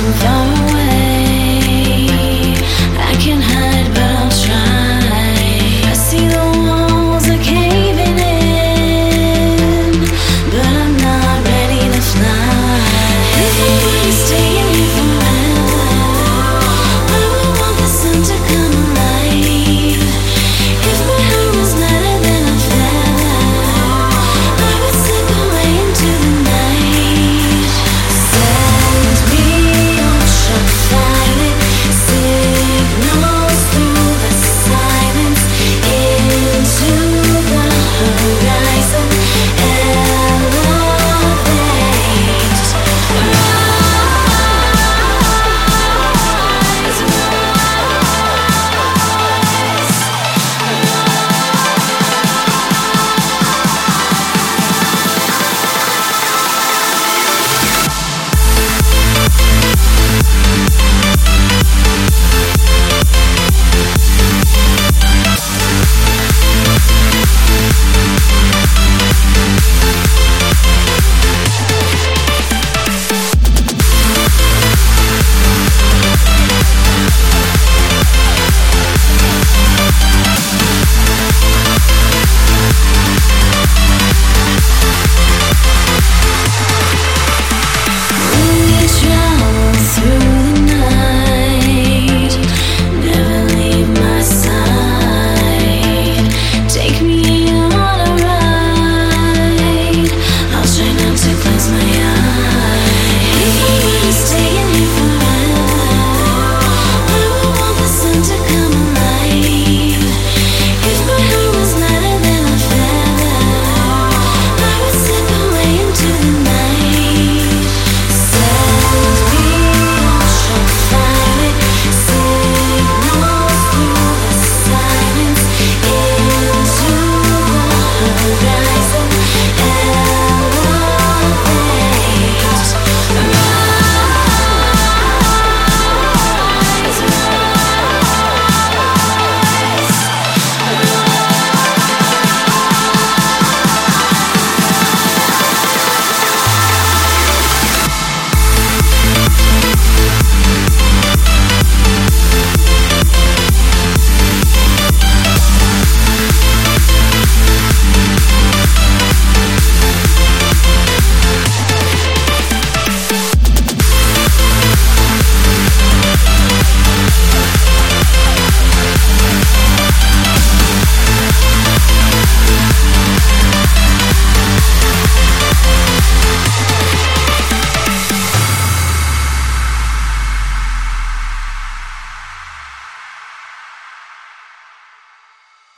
心跳。